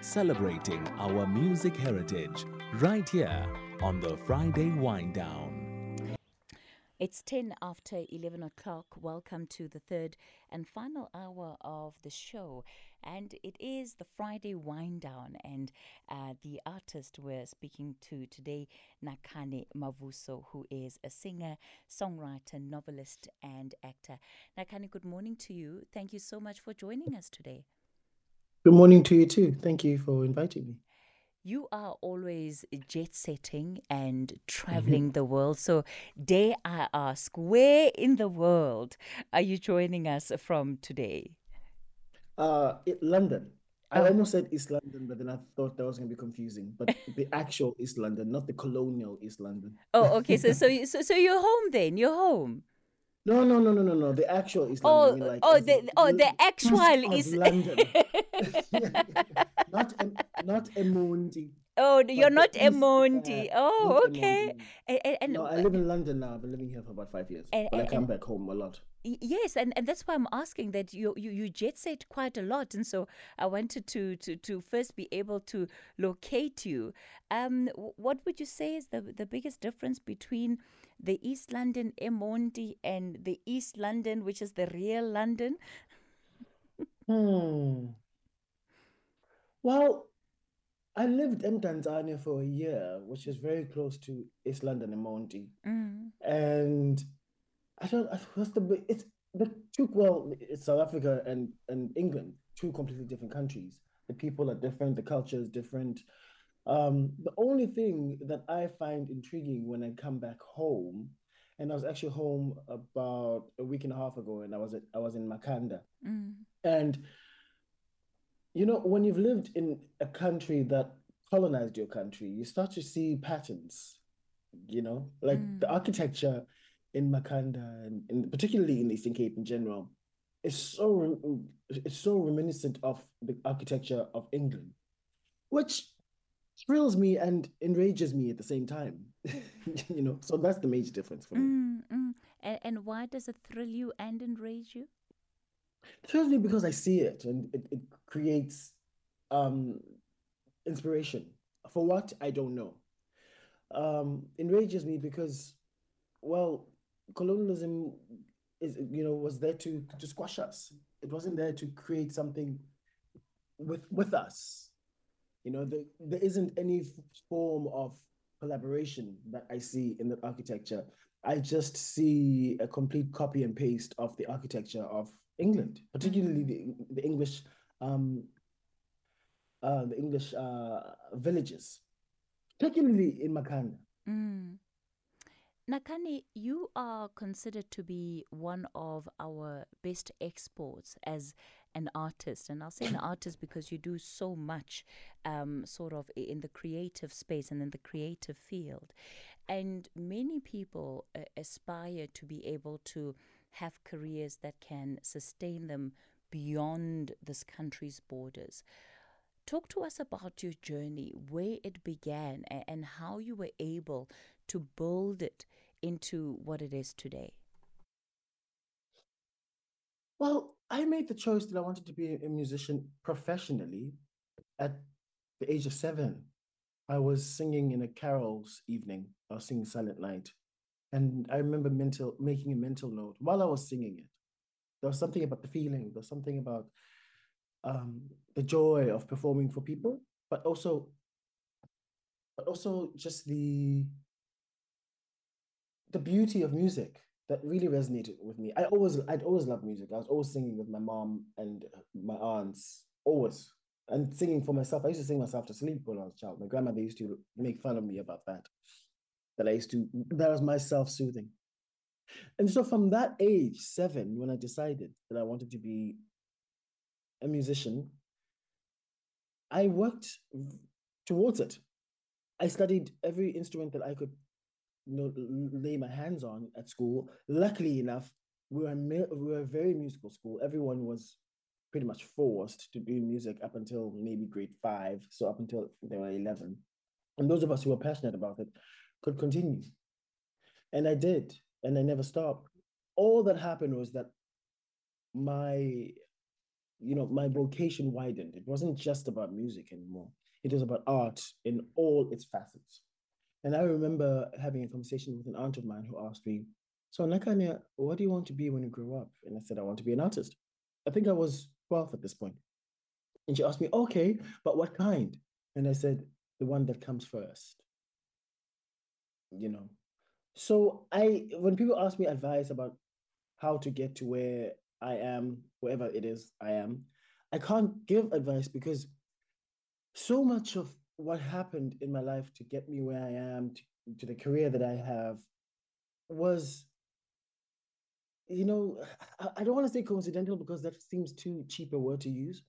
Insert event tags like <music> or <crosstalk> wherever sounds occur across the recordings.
celebrating our music heritage right here on the Friday Wind Down. It's 10 after 11 o'clock. Welcome to the third and final hour of the show. And it is the Friday wind down. And uh, the artist we're speaking to today, Nakhane Mavuso, who is a singer, songwriter, novelist, and actor. Nakhane, good morning to you. Thank you so much for joining us today. Good morning to you too. Thank you for inviting me you are always jet setting and traveling mm-hmm. the world. So, dare I ask, where in the world are you joining us from today? Uh, it, London. I oh. almost said East London, but then I thought that was going to be confusing. But <laughs> the actual East London, not the colonial East London. Oh, okay. So, <laughs> so, so, so you're home then? You're home. No, no, no, no, no, no. The actual East oh, London. Oh, like, oh, the, oh, the actual East London. <laughs> <laughs> not not eMonti. Oh, you're not eMonti. Oh, okay. And, and, no, I live in London now. I've been living here for about five years, and, but I come back home a lot. Yes, and, and that's why I'm asking that you, you you jet set quite a lot, and so I wanted to to to first be able to locate you. Um, what would you say is the the biggest difference between the East London eMonti and the East London, which is the real London? hmm. Well, I lived in Tanzania for a year, which is very close to East London and Monty. Mm. And I don't what's the it's the two well, it's South Africa and, and England, two completely different countries. The people are different, the culture is different. Um, the only thing that I find intriguing when I come back home, and I was actually home about a week and a half ago, and I was at, I was in Makhanda, mm. and you know, when you've lived in a country that colonized your country, you start to see patterns, you know, like mm. the architecture in Makhanda and, and, particularly in Eastern Cape in general, is so it's so reminiscent of the architecture of England, which thrills me and enrages me at the same time. <laughs> you know, so that's the major difference for me. Mm, mm. And, and why does it thrill you and enrage you? Firstly, because I see it and it, it creates um, inspiration. For what? I don't know. Um, enrages me because, well, colonialism is you know was there to to squash us. It wasn't there to create something with with us. You know, the, there isn't any form of collaboration that I see in the architecture. I just see a complete copy and paste of the architecture of England, particularly mm-hmm. the, the English um, uh, the English uh, villages, particularly in Makhanda. Mm. Nakhane, you are considered to be one of our best exports as an artist. And I'll say an <laughs> artist because you do so much um, sort of in the creative space and in the creative field. And many people uh, aspire to be able to have careers that can sustain them beyond this country's borders. Talk to us about your journey, where it began, and how you were able to build it into what it is today. Well, I made the choice that I wanted to be a musician professionally at the age of seven. I was singing in a carols evening. I was singing Silent Night. And I remember mental making a mental note while I was singing it. There was something about the feeling, there was something about um, the joy of performing for people, but also but also just the the beauty of music that really resonated with me. I always I'd always loved music. I was always singing with my mom and my aunts, always. And singing for myself. I used to sing myself to sleep when I was a child. My grandmother used to make fun of me about that that I used to, that was my self soothing. And so from that age, seven, when I decided that I wanted to be a musician, I worked towards it. I studied every instrument that I could you know, lay my hands on at school. Luckily enough, we were, we were a very musical school. Everyone was pretty much forced to do music up until maybe grade five, so up until they were 11. And those of us who were passionate about it could continue. And I did, and I never stopped. All that happened was that my you know, my vocation widened. It wasn't just about music anymore. It was about art in all its facets. And I remember having a conversation with an aunt of mine who asked me, So, Nakania, what do you want to be when you grow up? And I said, I want to be an artist. I think I was 12 at this. And she asked me, Okay, but what kind? And I said, The one that comes first. You know, so I, when people ask me advice about how to get to where I am, wherever it is I am, I can't give advice because so much of what happened in my life to get me where I am, to, to the career that I have, was, you know, I, I don't want to say coincidental because that seems too cheap a word to use,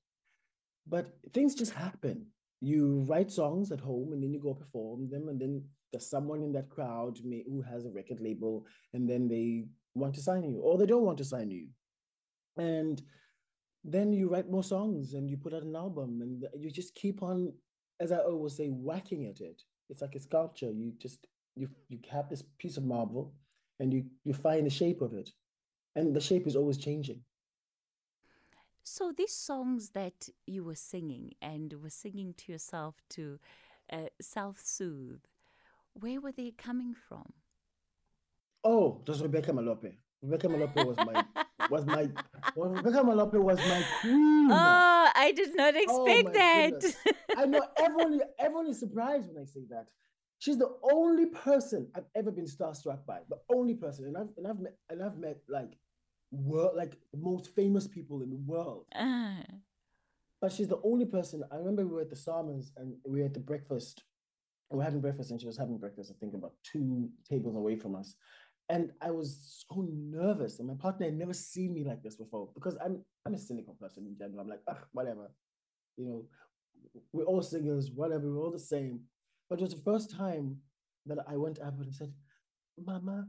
but things just happen. You write songs at home and then you go perform them, and then there's someone in that crowd may, who has a record label, and then they want to sign you, or they don't want to sign you. And then you write more songs and you put out an album, and you just keep on, as I always say, whacking at it. It's like a sculpture. You just you you have this piece of marble, and you you find the shape of it, and the shape is always changing. So these songs that you were singing and were singing to yourself to uh, self-soothe, where were they coming from? Oh, that's Rebecca Malope. Rebecca Malope was my was my well, Rebecca Malope was my queen. Oh, I did not oh expect oh, that. I know everyone everyone is surprised when I say that. She's the only person I've ever been starstruck by. The only person, and I've and I've met and I've met like world like the most famous people in the world. Uh. But she's the only person. I remember we were at the SAMAs and we were at the breakfast. We were having breakfast, and she was having breakfast. I think about two tables away from us, and I was so nervous. And my partner had never seen me like this before because I'm I'm a cynical person in general. I'm like, whatever, you know, we're all singers, whatever, we're all the same. But it was the first time that I went up and said, Mama,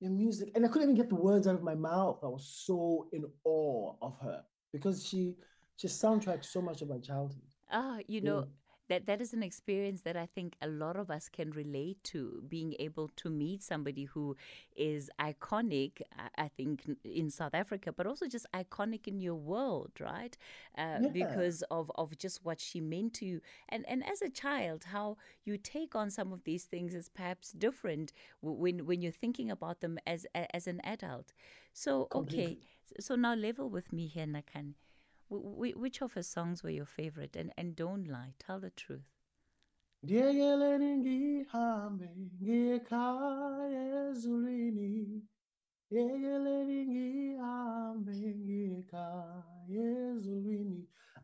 your music. And I couldn't even get the words out of my mouth. I was so in awe of her because she she soundtracked so much of my childhood. Ah, you know, that that is an experience that I think a lot of us can relate to. Being able to meet somebody who is iconic, I think, in South Africa, but also just iconic in your world, right? Uh, yeah. Because of of just what she meant to you, and and as a child, how you take on some of these things is perhaps different when when you're thinking about them as as an adult. So okay, so now level with me here, Nakan. W- which of her songs were your favorite? And and don't lie, tell the truth.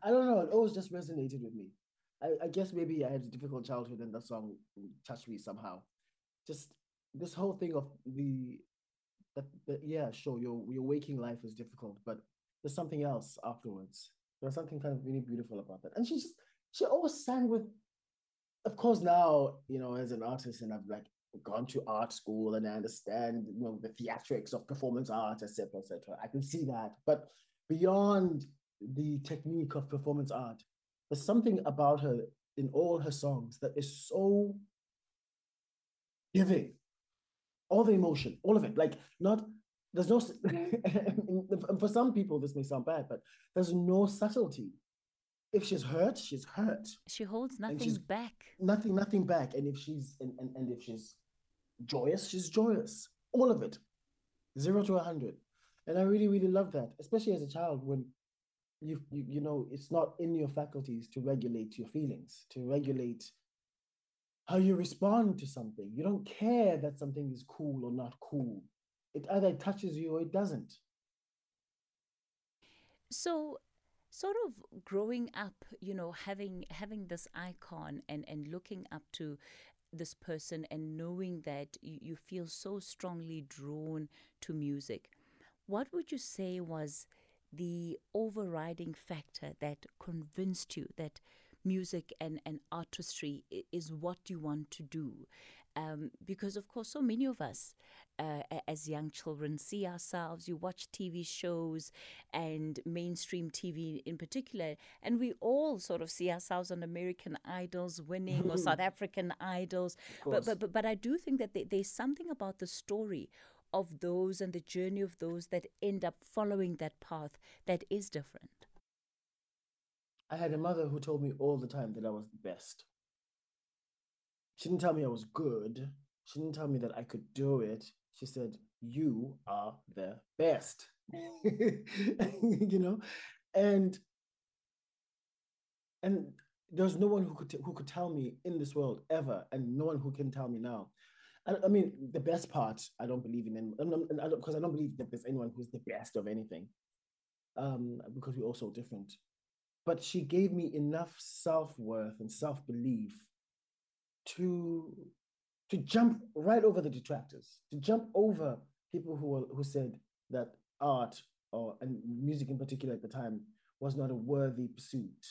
I don't know. It always just resonated with me. I, I guess maybe I had a difficult childhood and that song touched me somehow. Just this whole thing of the that, that yeah, sure, your your waking life is difficult, but there's something else afterwards. There's something kind of really beautiful about that. And she just she always sang with of course now, you know, as an artist and I've like gone to art school and I understand you know the theatrics of performance art, etc., etc. I can see that. But beyond the technique of performance art, there's something about her in all her songs that is so giving. All the emotion, all of it. Like not there's no <laughs> mm-hmm. for some people this may sound bad but there's no subtlety. If she's hurt she's hurt. She holds nothing back. nothing nothing back. And if she's and, and, and if she's joyous she's joyous. All of it. Zero to a hundred. And i really really love that especially as a child when you, you you know it's not in your faculties to regulate your feelings to regulate how you respond to something. You don't care that something is cool or not cool it either touches you or it doesn't. So sort of growing up, you know, having having this icon and and looking up to this person and knowing that you, you feel so strongly drawn to music, what would you say was the overriding factor that convinced you that music and, and artistry is what you want to do? Um, because, of course, so many of us uh, as young children see ourselves. You watch TV shows and mainstream TV in particular, and we all sort of see ourselves on American Idols winning or South <laughs> African Idols. But, but, but, but I do think that there's something about the story of those and the journey of those that end up following that path that is different. I had a mother who told me all the time that I was the best. She didn't tell me I was good. She didn't tell me that I could do it. She said, You are the best. <laughs> you know? And and there's no one who could t- who could tell me in this world ever, and no one who can tell me now. I, I mean, the best part I don't believe in, and because I don't believe that there's anyone who's the best of anything, um, because we're all so different. But she gave me enough self worth and self belief to to jump right over the detractors, to jump over people who who said that art or and music in particular at the time was not a worthy pursuit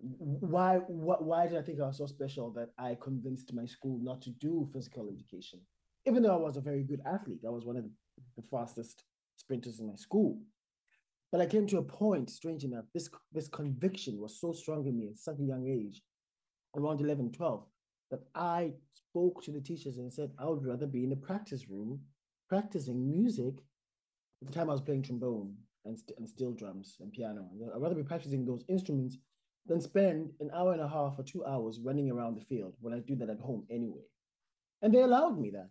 why why did I think I was so special that I convinced my school not to do physical education? Even though I was a very good athlete, I was one of the fastest sprinters in my school. But I came to a point, strange enough, this this conviction was so strong in me at such a young age, around 11, 12, that I spoke to the teachers and said, I would rather be in the practice room practicing music. At the time, I was playing trombone and, st- and steel drums and piano. I'd rather be practicing those instruments than spend an hour and a half or two hours running around the field when I do that at home anyway. And they allowed me that.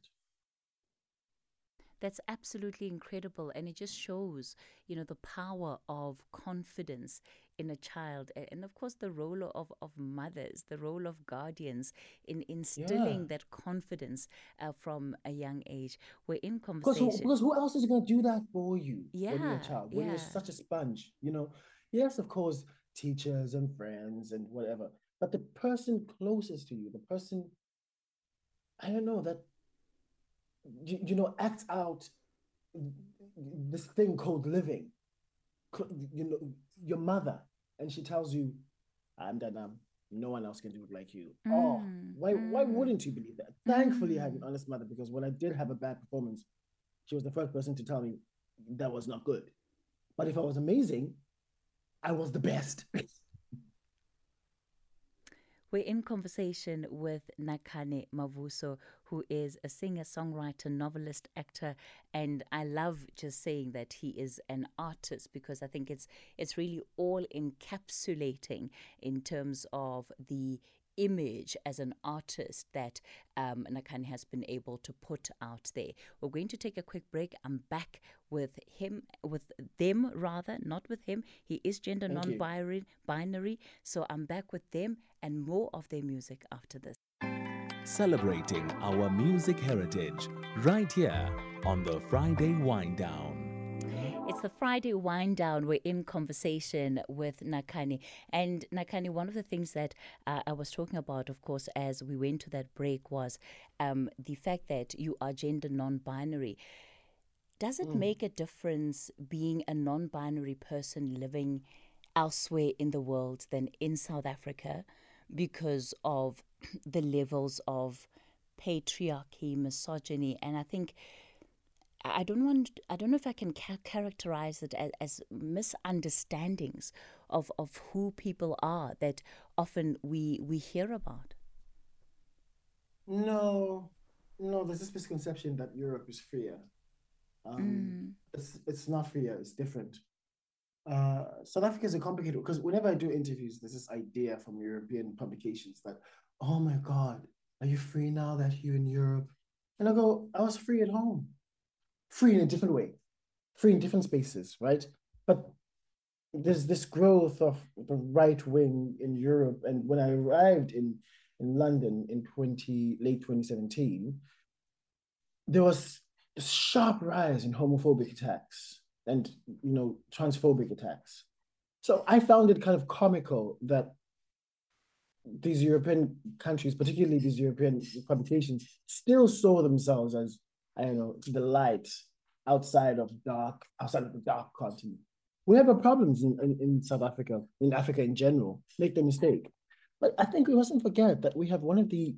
That's absolutely incredible. And it just shows, you know, the power of confidence in a child. And of course, the role of, of mothers, the role of guardians in instilling yeah. that confidence uh, from a young age. We're in conversation. Because who, because who else is going to do that for you yeah, when you're a child? When yeah. you're such a sponge, you know? Yes, of course, teachers and friends and whatever. But the person closest to you, the person, I don't know, that, you, you know, acts out this thing called living. You know, your mother, and she tells you, I'm done. Um, no one else can do it like you. Mm, oh, why mm. why wouldn't you believe that? Thankfully, mm. I had an mm. honest mother because when I did have a bad performance, she was the first person to tell me that was not good. But if I was amazing, I was the best. <laughs> We're in conversation with Nakhane Mavuso, who is a singer, songwriter, novelist, actor, and I love just saying that he is an artist because I think it's it's really all encapsulating in terms of the image as an artist that um, has been able to put out there. We're going to take a quick break. I'm back with him, with them rather, not with him. He is gender non-binary, binary, so I'm back with them and more of their music after this. Celebrating our music heritage right here on the Friday Wind Down. It's the Friday wind down. We're in conversation with Nakani. And Nakani, one of the things that uh, I was talking about, of course, as we went to that break was um, the fact that you are gender non binary. Does it mm. make a difference being a non binary person living elsewhere in the world than in South Africa because of <clears throat> the levels of patriarchy, misogyny? And I think I don't want. I don't know if I can ca- characterize it as, as, misunderstandings of of who people are that often we we hear about. No, no. There's this misconception that Europe is freer. Um, mm. It's it's not freer. It's different. Uh, South Africa is a complicated because whenever I do interviews, there's this idea from European publications that, oh my God, are you free now that you're in Europe? And I go, I was free at home free in a different way, free in different spaces, right? But there's this growth of the right wing in Europe. And when I arrived in, in London in 20, late 2017, there was a sharp rise in homophobic attacks and you know transphobic attacks. So I found it kind of comical that these European countries, particularly these European publications, still saw themselves as I don't know, the light outside of dark, outside of the dark continent. We have our problems in, in, in South Africa, in Africa in general. Make the mistake. But I think we mustn't forget that we have one of the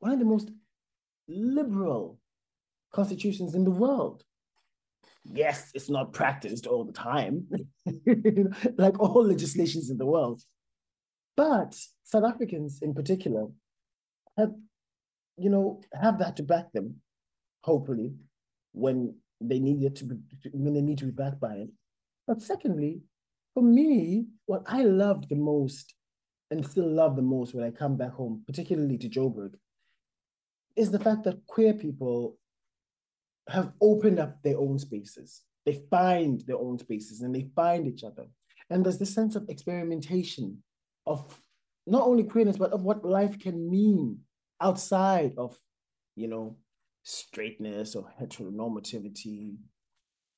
one of the most liberal constitutions in the world. Yes, it's not practiced all the time, <laughs> like all legislations in the world. But South Africans in particular have, you know, have that to back them hopefully, when they need it to be, when they need to be backed by it. But secondly, for me, what I loved the most and still love the most when I come back home, particularly to Joburg, is the fact that queer people have opened up their own spaces. They find their own spaces and they find each other. And there's this sense of experimentation of not only queerness, but of what life can mean outside of, you know, straightness or heteronormativity.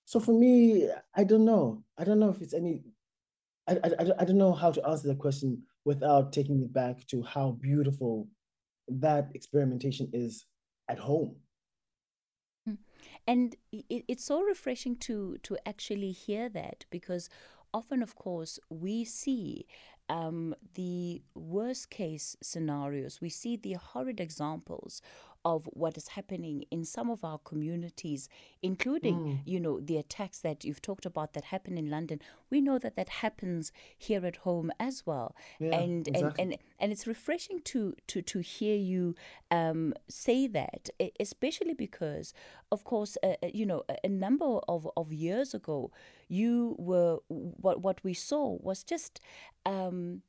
So for me, I don't know. I don't know if it's any, I, I, I don't know how to answer the question without taking it back to how beautiful that experimentation is at home. And it, it's so refreshing to to actually hear that because often of course we see um, the worst case scenarios. We see the horrid examples of what is happening in some of our communities, including, mm. you know, the attacks that you've talked about that happen in London. We know that that happens here at home as well. Yeah, and, exactly. and, and, and it's refreshing to, to, to hear you um, say that, especially because, of course, uh, uh, you know, a number of, of years ago, you were, what, what we saw was just, um,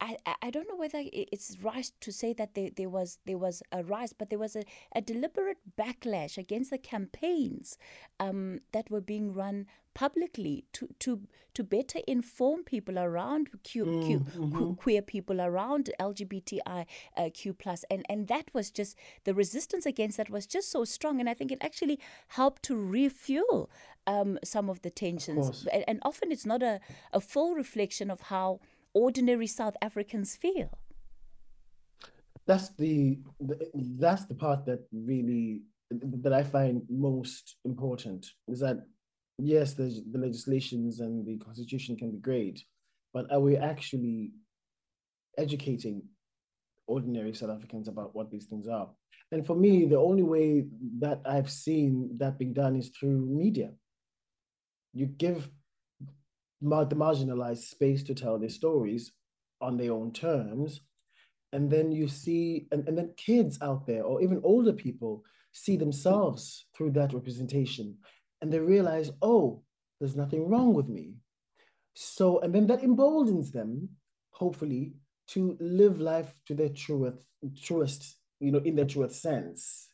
I, I don't know whether it's right to say that there, there was there was a rise, but there was a, a deliberate backlash against the campaigns um, that were being run publicly to to to better inform people around Q, mm, Q, mm-hmm. queer people around LGBTI uh, Q plus, and and that was just the resistance against that was just so strong, and I think it actually helped to refuel um, some of the tensions, of and, and often it's not a, a full reflection of how ordinary South Africans feel. That's the, that's the part that really that I find most important is that yes, the, the legislations and the constitution can be great, but are we actually educating ordinary South Africans about what these things are? And for me, the only way that I've seen that being done is through media. You give the marginalized space to tell their stories on their own terms. And then you see, and, and then kids out there, or even older people, see themselves through that representation. And they realize, oh, there's nothing wrong with me. So, and then that emboldens them, hopefully, to live life to their truest, truest, you know, in their truest sense.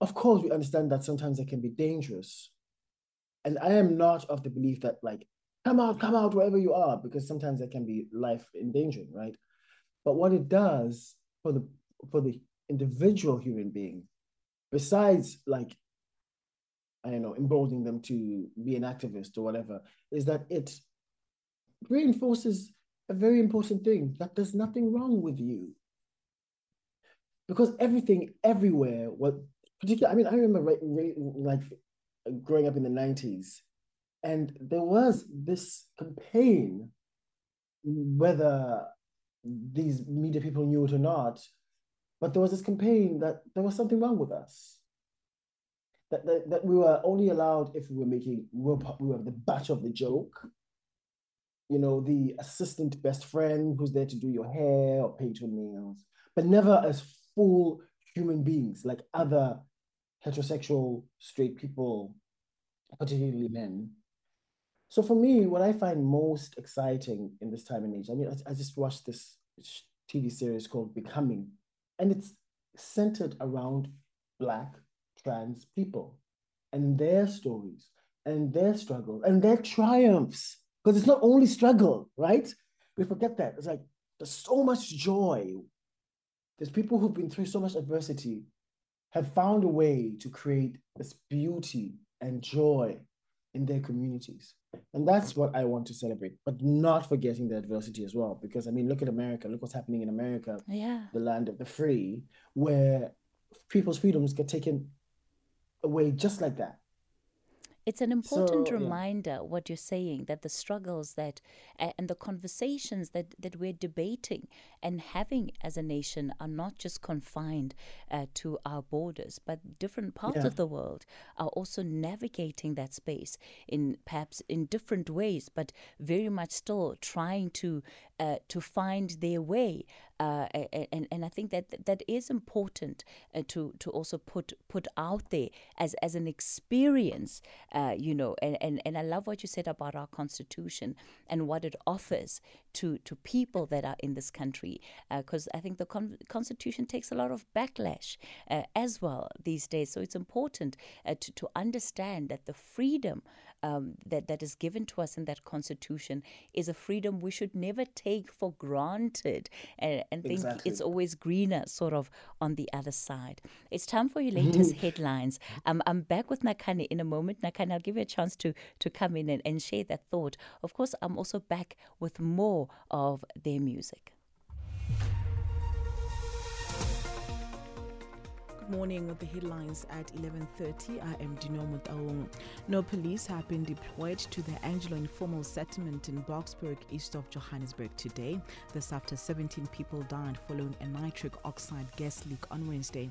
Of course, we understand that sometimes it can be dangerous. And I am not of the belief that like come out, come out wherever you are, because sometimes that can be life endangering, right? But what it does for the for the individual human being, besides like, I don't know, emboldening them to be an activist or whatever, is that it reinforces a very important thing that there's nothing wrong with you. Because everything everywhere, what particularly, I mean, I remember right, right, like growing up in the 90s, and there was this campaign, whether these media people knew it or not, but there was this campaign that there was something wrong with us. That, that, that we were only allowed if we were making, we were, we were the butt of the joke. You know, the assistant best friend who's there to do your hair or paint your nails, but never as full human beings like other heterosexual straight people, particularly men. So for me, what I find most exciting in this time and age, I mean, I, I just watched this TV series called Becoming, and it's centered around Black trans people and their stories and their struggles and their triumphs. Because it's not only struggle, right? We forget that. It's like there's so much joy. There's people who've been through so much adversity, have found a way to create this beauty and joy in their communities. And that's what I want to celebrate, but not forgetting the adversity as well. Because I mean, look at America, look what's happening in America, yeah. the land of the free, where people's freedoms get taken away just like that. It's an important so, reminder yeah. what you're saying that the struggles that uh, and the conversations that that we're debating and having as a nation are not just confined uh, to our borders, but different parts yeah. of the world are also navigating that space in perhaps in different ways, but very much still trying to uh, to find their way uh, and and I think that that is important uh, to to also put put out there as as an experience, uh, you know. And, and and I love what you said about our constitution and what it offers to to people that are in this country, because uh, I think the con- constitution takes a lot of backlash uh, as well these days. So it's important to to understand that the freedom um, that, that is given to us in that constitution is a freedom we should never take for granted and, and think exactly. it's always greener, sort of, on the other side. It's time for your latest <laughs> headlines. Um, I'm back with Nakhane in a moment. Nakhane, I'll give you a chance to, to come in and, and share that thought. Of course, I'm also back with more of their music. Morning with the headlines at 11.30. I am Dino Mutaung. No police have been deployed to the Angelo informal settlement in Boksburg, east of Johannesburg today. This after 17 people died following a nitric oxide gas leak on Wednesday.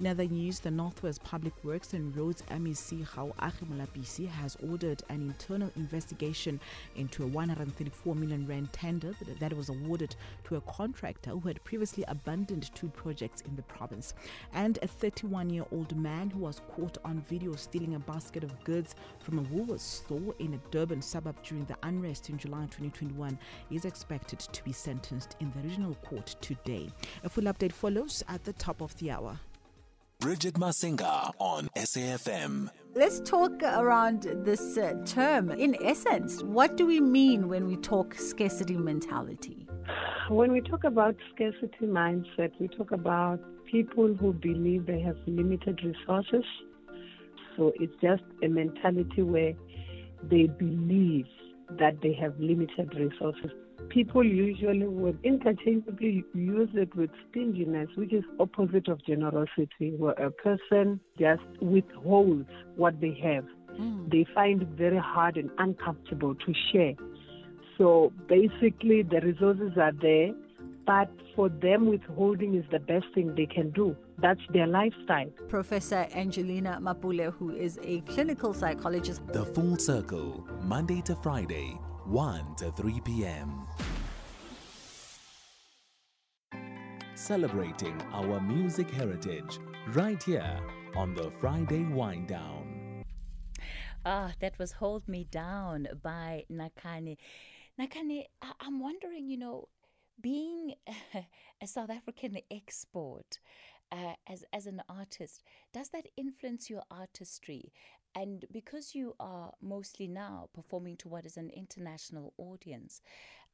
In other news, the Northwest Public Works and Roads MEC Gaoage Molapisi has ordered an internal investigation into a 134 million rand tender that was awarded to a contractor who had previously abandoned two projects in the province. And a 31 year old man who was caught on video stealing a basket of goods from a Woolworths store in a Durban suburb during the unrest in July 2021 is expected to be sentenced in the regional court today. A full update follows at the top of the hour. Bridget Masinga on SAFM. Let's talk around this uh, term. In essence, what do we mean when we talk scarcity mentality? When we talk about scarcity mindset, we talk about people who believe they have limited resources. So it's just a mentality where they believe that they have limited resources. People usually would interchangeably use it with stinginess, which is opposite of generosity, where a person just withholds what they have. Mm. They find it very hard and uncomfortable to share. So basically, the resources are there, but for them, withholding is the best thing they can do. That's their lifestyle. Professor Angelina Mapule, who is a clinical psychologist. The Full Circle, Monday to Friday, 1 to 3 p.m. Celebrating our music heritage right here on the Friday Wind Down. Ah, that was Hold Me Down by Nakhane. Nakhane, I- I'm wondering, you know, being <laughs> a South African export uh, as as an artist, does that influence your artistry? And because you are mostly now performing to what is an international audience,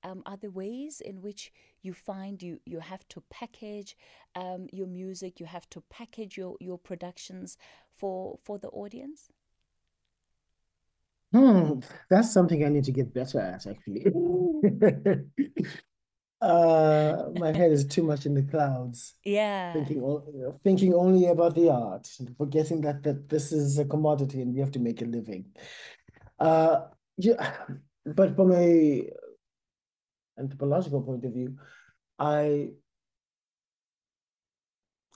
um, are there ways in which you find you, you have to package um, your music, you have to package your, your productions for for the audience? Hmm, that's something I need to get better at, actually. <laughs> uh, my head is too much in the clouds, <laughs> Yeah. thinking o- thinking only about the art, forgetting that that this is a commodity and we have to make a living. Uh, yeah, <sighs> but from a anthropological point of view, I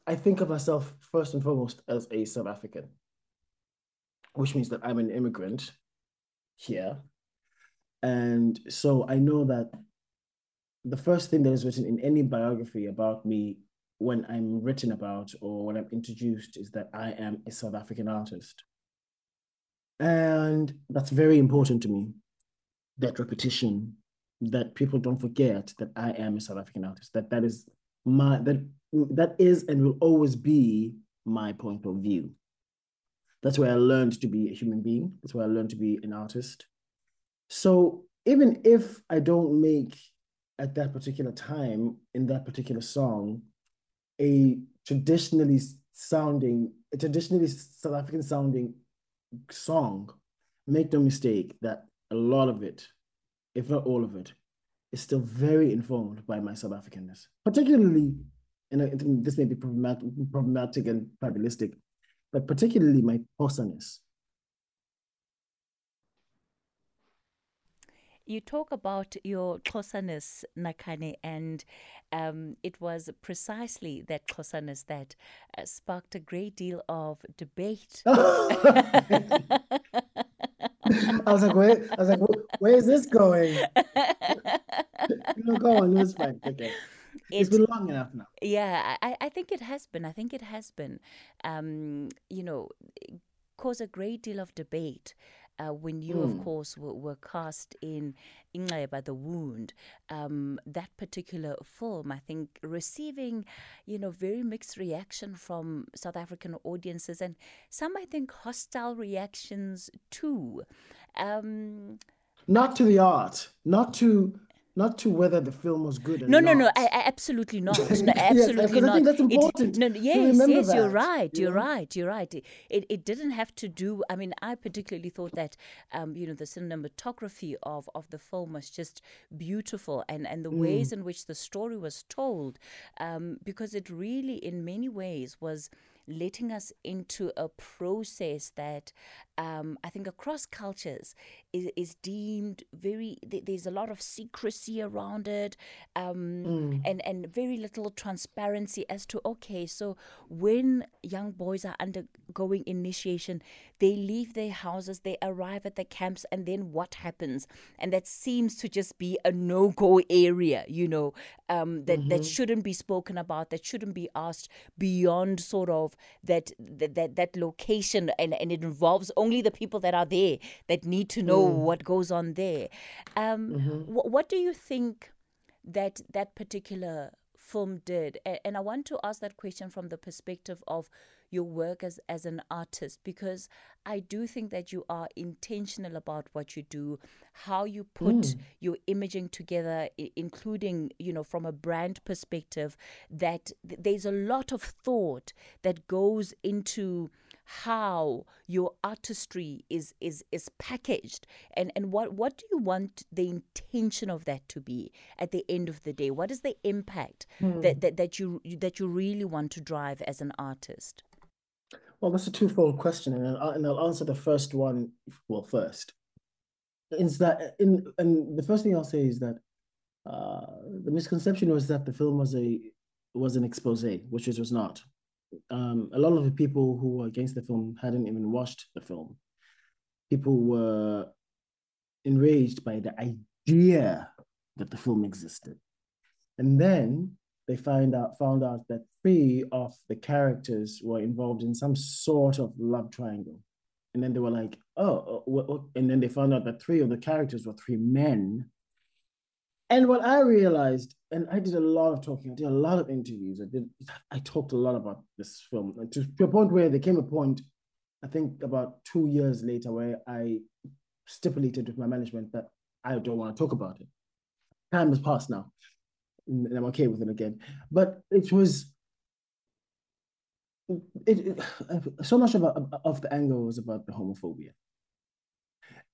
I think of myself first and foremost as a South African, which means that I'm an immigrant here. And so I know that the first thing that is written in any biography about me when I'm written about or when I'm introduced is that I am a South African artist. And that's very important to me, that repetition, that people don't forget that I am a South African artist, that that is my, that, that is and will always be my point of view. That's where I learned to be a human being. That's where I learned to be an artist. So even if I don't make at that particular time in that particular song a traditionally sounding, a traditionally South African sounding song, make no mistake that a lot of it, if not all of it, is still very informed by my South Africanness, particularly, and this may be problematic, problematic and fabulistic, but particularly my Xhosaness. You talk about your Xhosaness, Nakhane, and um, it was precisely that Xhosaness that uh, sparked a great deal of debate. <laughs> I was like, where? I was like, where is this going? <laughs> no, go on. It was fine. Okay. it's been long enough now. Yeah, I, I think it has been. I think it has been. Um, you know, cause a great deal of debate. Uh, when you, Hmm. of course, were, were cast in by the Wound, um, that particular film, I think, receiving, you know, very mixed reaction from South African audiences and some, I think, hostile reactions too. Um, Not to the art, not to not to whether the film was good or not. no, no, no. I, I, absolutely not. <laughs> No, Yes, absolutely I not. think that's It- important no, to yes, yes, you're right. you You're know? right. You're right. It, it it didn't have to do. I mean, I particularly thought that, um, you know, the cinematography of of the film was just beautiful, and and the Mm. ways in which the story was told, um, because it really, in many ways, was letting us into a process that um, I think across cultures is, is deemed very, th- there's a lot of secrecy around it um, and, and very little transparency as to, okay, so when young boys are undergoing initiation, they leave their houses, they arrive at the camps, and then what happens? And that seems to just be a no go area, you know, um, that, that shouldn't be spoken about, that shouldn't be asked beyond sort of that that that, that location and, and it involves only the people that are there that need to know what goes on there. Um, wh- what do you think that that particular film did? And I want to ask that question from the perspective of your work as, as an artist because I do think that you are intentional about what you do, how you put mm. your imaging together, including, you know, from a brand perspective, that th- there's a lot of thought that goes into how your artistry is is is packaged. And and what what do you want the intention of that to be at the end of the day? What is the impact hmm. that, that that you that you really want to drive as an artist Well, that's a twofold question, and I'll, and I'll answer the first one well first. Is that in and the first thing I'll say is that uh, the misconception was that the film was a was an expose, which it was not. Um, a lot of the people who were against the film hadn't even watched the film. People were enraged by the idea that the film existed, and then they find out found out that three of the characters were involved in some sort of love triangle. And then they were like, oh, oh what? and then they found out that three of the characters were three men. And what I realized, and I did a lot of talking, I did a lot of interviews, I did, I talked a lot about this film, to, to a point where there came a point, I think about two years later, where I stipulated with my management that I don't want to talk about it. Time has passed now and I'm okay with it again. But it was it, it <sighs> so much of, of the anger was about the homophobia.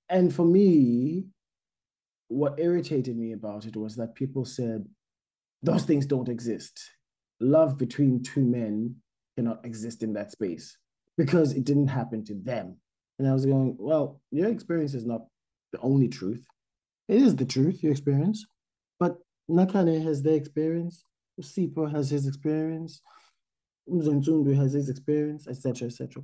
And for me, what irritated me about it was that people said those things don't exist. Love between two men cannot exist in that space because it didn't happen to them. And I was going, well, your experience is not the only truth. It is the truth, your experience, Nakhane has their experience, Sipo has his experience, Mzontundu has his experience, etc., etc.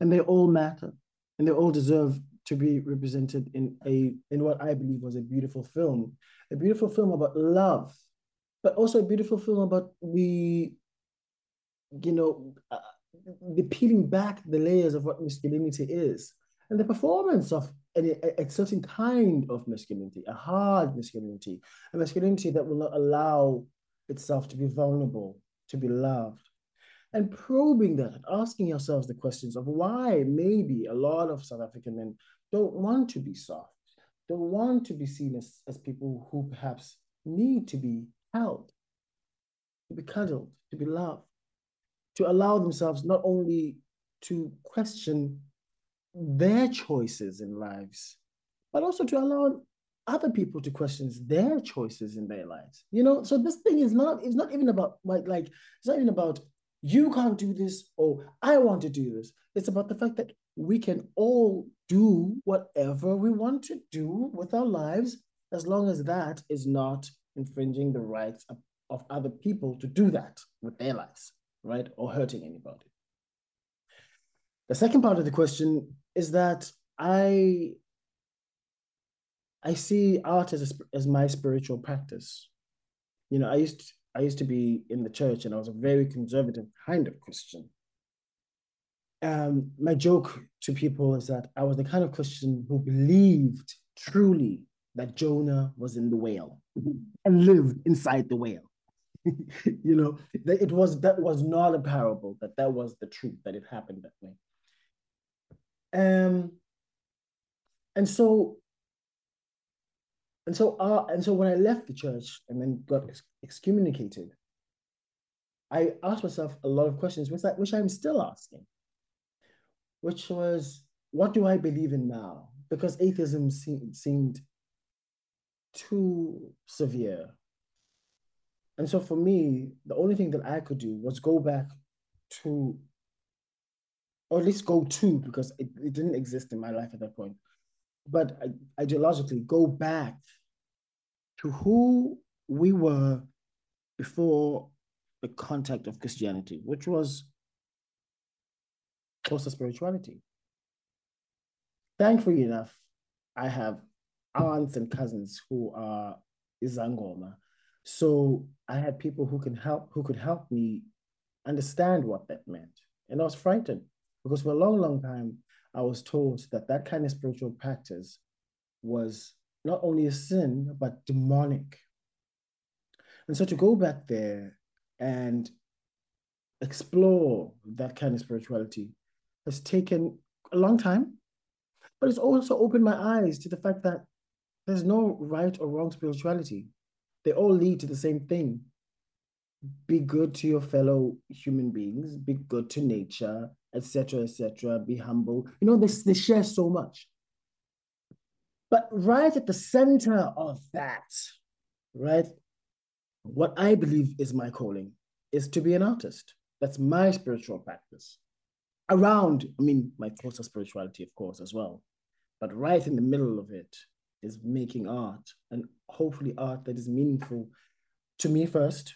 And they all matter, and they all deserve to be represented in a in what I believe was a beautiful film, a beautiful film about love, but also a beautiful film about we, you know, uh, the peeling back the layers of what masculinity is, and the performance of a, a, certain kind of masculinity, a hard masculinity, a masculinity that will not allow itself to be vulnerable, to be loved. And probing that, asking yourselves the questions of why maybe a lot of South African men don't want to be soft, don't want to be seen as, as people who perhaps need to be held, to be cuddled, to be loved, to allow themselves not only to question their choices in lives, but also to allow other people to question their choices in their lives. You know, so this thing is not, it's not even about like, like it's not even about you can't do this or I want to do this. It's about the fact that we can all do whatever we want to do with our lives as long as that is not infringing the rights of, of other people to do that with their lives, right? Or hurting anybody. The second part of the question is that I I see art as a, as my spiritual practice. You know, I used I used to be in the church and I was a very conservative kind of Christian. Um, my joke to people is that I was the kind of Christian who believed truly that Jonah was in the whale <laughs> and lived inside the whale. <laughs> you know, that it was that was not a parable, that that was the truth, that it happened that way. Um, and so and so uh, and so when I left the church and then got ex- excommunicated, I asked myself a lot of questions, which, I, which I'm still asking, which was, what do I believe in now? Because atheism se- seemed too severe. And so for me, the only thing that I could do was go back to, or at least go to, because it, it didn't exist in my life at that point, but ideologically go back to who we were before the contact of Christianity, which was Xhosa spirituality. Thankfully enough, I have aunts and cousins who are Izangoma. So I had people who can help who could help me understand what that meant. And I was frightened because for a long, long time, I was told that that kind of spiritual practice was not only a sin, but demonic. And so to go back there and explore that kind of spirituality has taken a long time, but it's also opened my eyes to the fact that there's no right or wrong spirituality. They all lead to the same thing. Be good to your fellow human beings, be good to nature, etc., etc. Be humble. You know, they, they share so much. But right at the center of that, right, what I believe is my calling is to be an artist. That's my spiritual practice. Around, I mean, my Xhosa spirituality, of course, as well. But right in the middle of it is making art and hopefully art that is meaningful to me first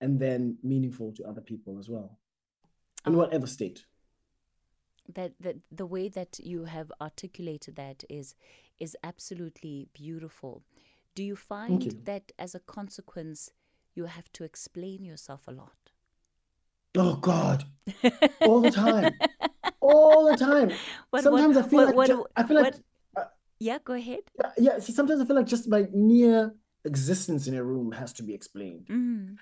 and then meaningful to other people as well in um, whatever state that, that the way that you have articulated that is is absolutely beautiful do you find you. that as a consequence you have to explain yourself a lot oh god <laughs> all the time all the time <laughs> what, sometimes what, i feel what, like ju- i feel like yeah, go ahead. Yeah, see, sometimes I feel like just my mere existence in a room has to be explained. Mm.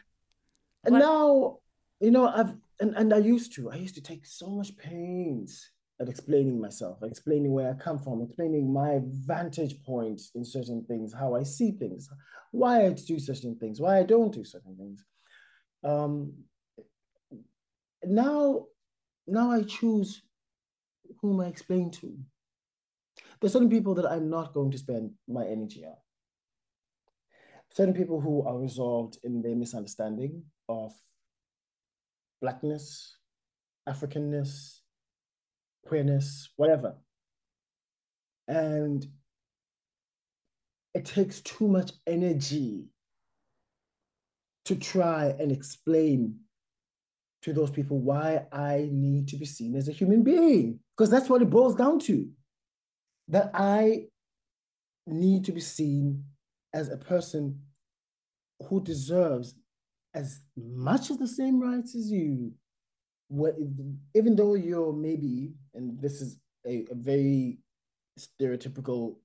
And now, you know, I've and, and I used to, I used to take so much pains at explaining myself, explaining where I come from, explaining my vantage point in certain things, how I see things, why I do certain things, why I don't do certain things. Um, now, now I choose whom I explain to there's certain people that I'm not going to spend my energy on. Certain people who are resolved in their misunderstanding of blackness, Africanness, queerness, whatever. And it takes too much energy to try and explain to those people why I need to be seen as a human being, because that's what it boils down to that I need to be seen as a person who deserves as much of the same rights as you. What, even though you're maybe, and this is a, a very stereotypical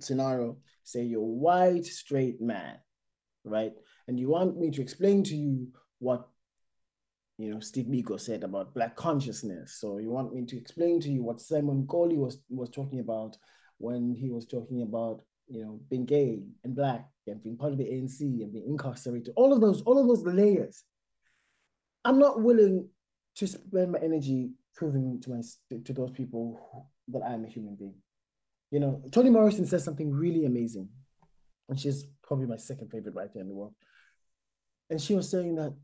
scenario, say you're white, straight man, right? And you want me to explain to you what you know, Steve Biko said about black consciousness. So you want me to explain to you what Simon Nkoli was was talking about when he was talking about, you know, being gay and black and being part of the ANC and being incarcerated. All of those, all of those layers. I'm not willing to spend my energy proving to my to those people that I'm a human being. You know, Toni Morrison says something really amazing, and she's probably my second favorite writer in the world. And she was saying that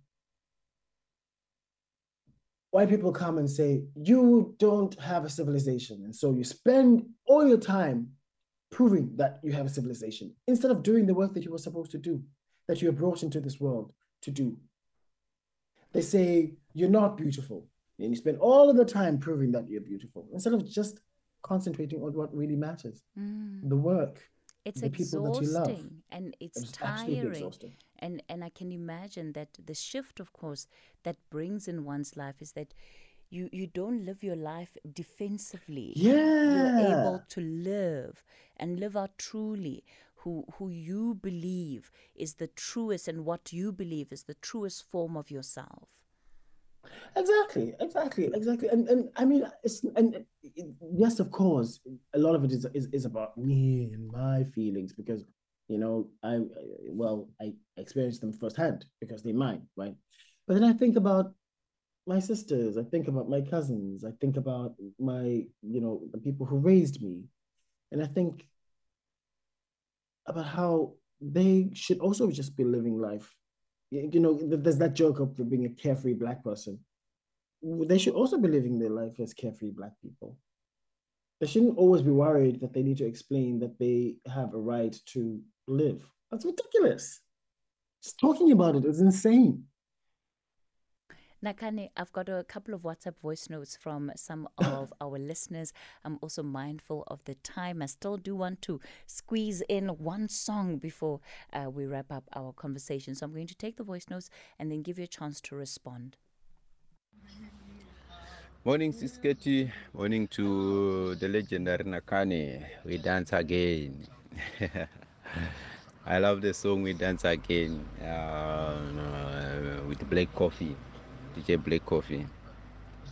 white people come and say, you don't have a civilization. And so you spend all your time proving that you have a civilization instead of doing the work that you were supposed to do, that you were brought into this world to do. They say, you're not beautiful. And you spend all of the time proving that you're beautiful instead of just concentrating on what really matters mm. the work. It's the people that you love. exhausting and it's It's tiring. And and I can imagine that the shift, of course, that brings in one's life is that you you don't live your life defensively. Yeah. You're able to live and live out truly who who you believe is the truest and what you believe is the truest form of yourself. Exactly, exactly, exactly. And and I mean, it's and it- yes, of course, a lot of it is is, is about me and my feelings because you know I well I experienced them firsthand because they're mine, right? But then I think about my sisters, I think about my cousins, I think about my you know the people who raised me, and I think about how they should also just be living life. You know, there's that joke of being a carefree black person they should also be living their life as carefree black people. They shouldn't always be worried that they need to explain that they have a right to live. That's ridiculous. Just talking about it is insane. Nakhane, I've got a couple of WhatsApp voice notes from some <coughs> of our listeners. I'm also mindful of the time. I still do want to squeeze in one song before uh, we wrap up our conversation. So I'm going to take the voice notes and then give you a chance to respond. Morning, Sisketi. Morning to the legendary Nakhane. We dance again. <laughs> I love the song We Dance Again uh, with Black Coffee, DJ Black Coffee.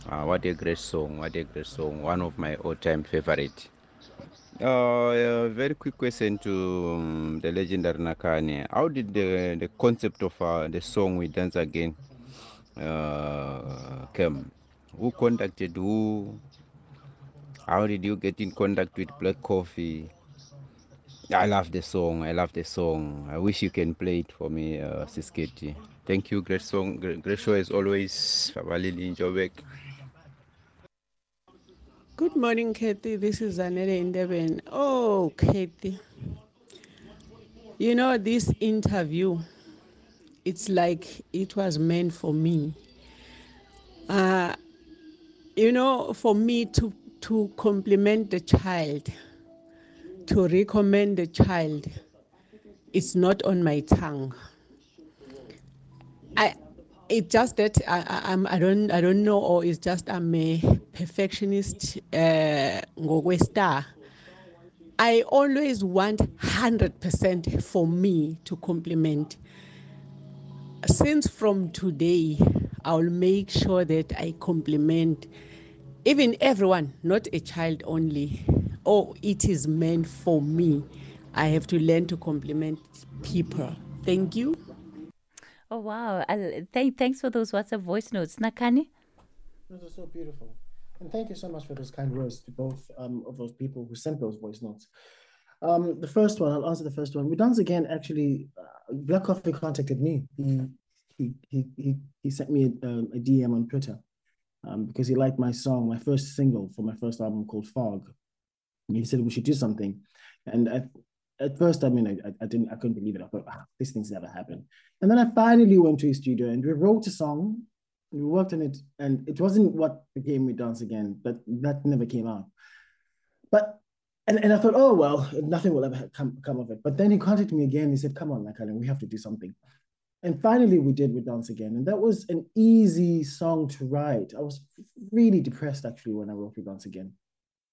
Uh, what a great song! What a great song! One of my all-time favorite. Uh, very quick question to um, the legendary Nakhane. How did the, the concept of uh, the song We Dance Again uh, come? Who contacted who? How did you get in contact with Black Coffee? I love the song. I love the song. I wish you can play it for me, uh, Sisketi. Thank you. Great song. Great, show as always. Njobek. Good morning, Kathy. This is Anele Indeben. Oh, Kathy. You know, this interview, it's like it was meant for me. Uh, you know, for me to, to compliment the child, to recommend the child, it's not on my tongue. I, it's just that I, I'm, I don't I don't know, or it's just I'm a perfectionist. Uh, ngokwe-star. I always want hundred percent for me to compliment. Since from today, I'll make sure that I compliment even everyone, not a child only. Oh, it is meant for me. I have to learn to compliment people. Thank you. Oh, wow. I, thank, thanks for those WhatsApp voice notes. Nakhane? Those are so beautiful. And thank you so much for those kind words to both um, of those people who sent those voice notes. Um, the first one, I'll answer the first one. We dance again. Actually, uh, Black Coffee contacted me. He he he he, he sent me a, um, a DM on Twitter um, because he liked my song, my first single for my first album called Fog. And he said we should do something. And at, at first, I mean, I, I didn't, I couldn't believe it. I thought, ah, these things never happen. And then I finally went to his studio and we wrote a song. We worked on it, and it wasn't what became We Dance Again, but that never came out. But and, and I thought, oh well, nothing will ever come come of it. But then he contacted me again. He said, "Come on, Nakhane, we have to do something." And finally, we did We Dance Again, and that was an easy song to write. I was really depressed actually when I wrote We Dance Again,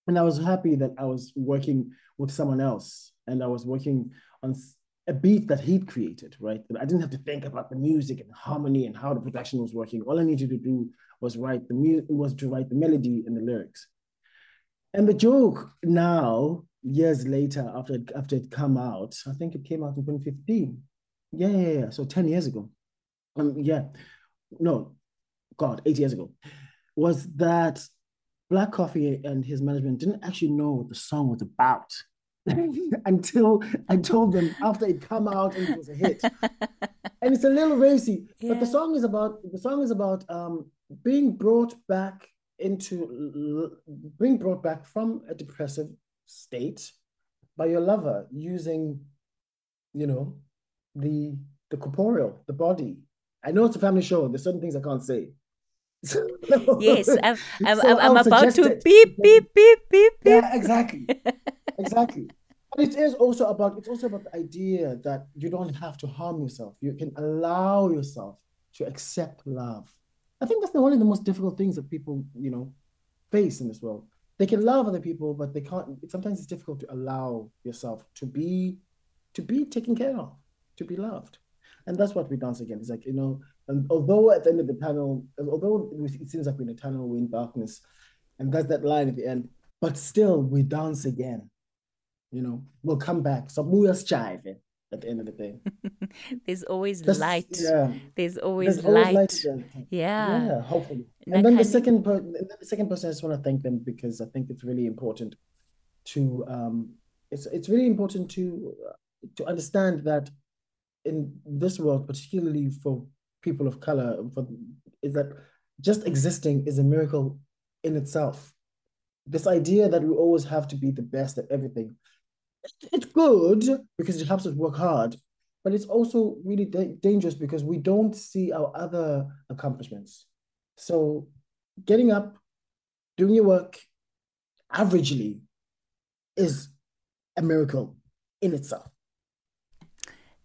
and I was happy that I was working with someone else, and I was working on a beat that he'd created, right? I didn't have to think about the music and harmony and how the production was working. All I needed to do was write the music, was to write the melody and the lyrics. And the joke now, years later, after it, after it come out, I think it came out in 2015. Yeah, yeah, yeah. So 10 years ago. Um, yeah. No, God, eight years ago, was that Black Coffee and his management didn't actually know what the song was about <laughs> until I told them after it come out and it was a hit. and it's a little racy, but the song is about the song is about um being brought back into being brought back from a depressive state by your lover using, you know, the the corporeal, the body. I know it's a family show. There's certain things I can't say. <laughs> Yes, I'm, <laughs> I'm, So I'm, about to it. beep, beep, beep, beep. Yeah, exactly. Exactly. But it is also about it's also about the idea that you don't have to harm yourself. You can allow yourself to accept love. I think that's the, one of the most difficult things that people, you know, face in this world. They can love other people, but they can't. Sometimes it's difficult to allow yourself to be, to be taken care of, to be loved, and that's what we dance again. It's like you know, and although at the end of the panel, although it seems like we're in a tunnel, we're in darkness, and that's that line at the end. But still, we dance again. You know, we'll come back. So we are striving at the end of the day. <laughs> There's always That's, light. Yeah. There's always There's light. Always light yeah. Yeah, hopefully. And then the second per- the second person, I just want to thank them because I think it's really important to um it's it's really important to uh, to understand that in this world, particularly for people of color, for is that just existing is a miracle in itself. This idea that we always have to be the best at everything it's good because it helps us work hard, but it's also really da- dangerous because we don't see our other accomplishments. So, getting up, doing your work averagely is a miracle in itself.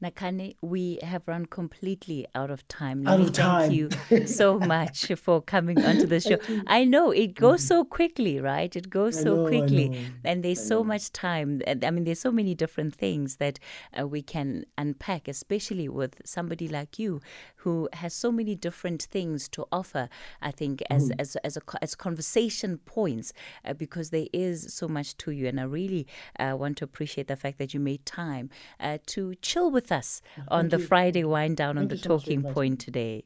Nakhane, we have run completely out of time. Out of time. Thank you <laughs> so much for coming onto the show. I know it goes so quickly, right? It goes so know, quickly, and there's so much time. I mean, there's so many different things that uh, we can unpack, especially with somebody like you who has so many different things to offer. I think as mm. as as a, as conversation points, uh, because there is so much to you, and I really uh, want to appreciate the fact that you made time uh, to chill with us on the Friday wind down on the talking point today.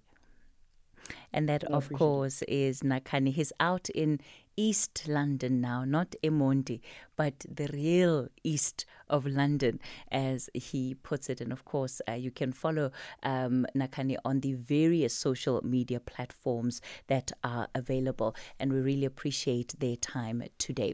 And that, of course, is Nakhane. He's out in East London now, not eMonti, but the real East of London, as he puts it. And of course, uh, you can follow um, Nakhane on the various social media platforms that are available. And we really appreciate their time today.